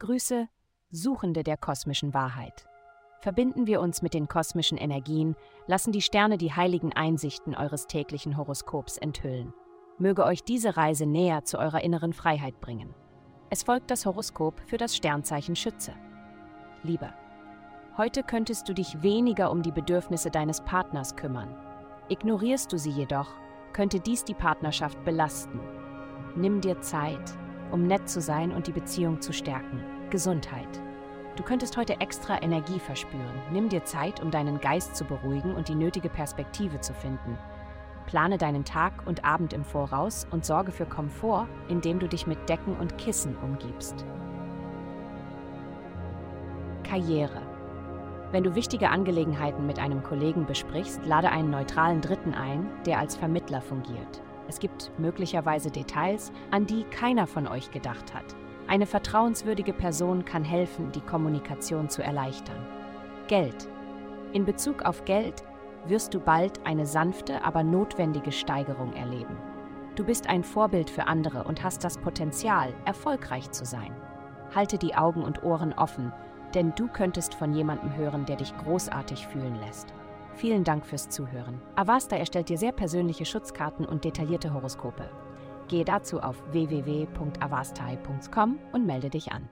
Grüße, Suchende der kosmischen Wahrheit. Verbinden wir uns mit den kosmischen Energien, lassen die Sterne die heiligen Einsichten eures täglichen Horoskops enthüllen. Möge euch diese Reise näher zu eurer inneren Freiheit bringen. Es folgt das Horoskop für das Sternzeichen Schütze. Liebe. Heute könntest du dich weniger um die Bedürfnisse deines Partners kümmern. Ignorierst du sie jedoch, könnte dies die Partnerschaft belasten. Nimm dir Zeit, um nett zu sein und die Beziehung zu stärken. Gesundheit. Du könntest heute extra Energie verspüren. Nimm dir Zeit, um deinen Geist zu beruhigen und die nötige Perspektive zu finden. Plane deinen Tag und Abend im Voraus und sorge für Komfort, indem du dich mit Decken und Kissen umgibst. Karriere. Wenn du wichtige Angelegenheiten mit einem Kollegen besprichst, lade einen neutralen Dritten ein, der als Vermittler fungiert. Es gibt möglicherweise Details, an die keiner von euch gedacht hat. Eine vertrauenswürdige Person kann helfen, die Kommunikation zu erleichtern. Geld. In Bezug auf Geld wirst du bald eine sanfte, aber notwendige Steigerung erleben. Du bist ein Vorbild für andere und hast das Potenzial, erfolgreich zu sein. Halte die Augen und Ohren offen, denn du könntest von jemandem hören, der dich großartig fühlen lässt. Vielen Dank fürs Zuhören. Avasta erstellt dir sehr persönliche Schutzkarten und detaillierte Horoskope. Gehe dazu auf www.avastai.com und melde dich an.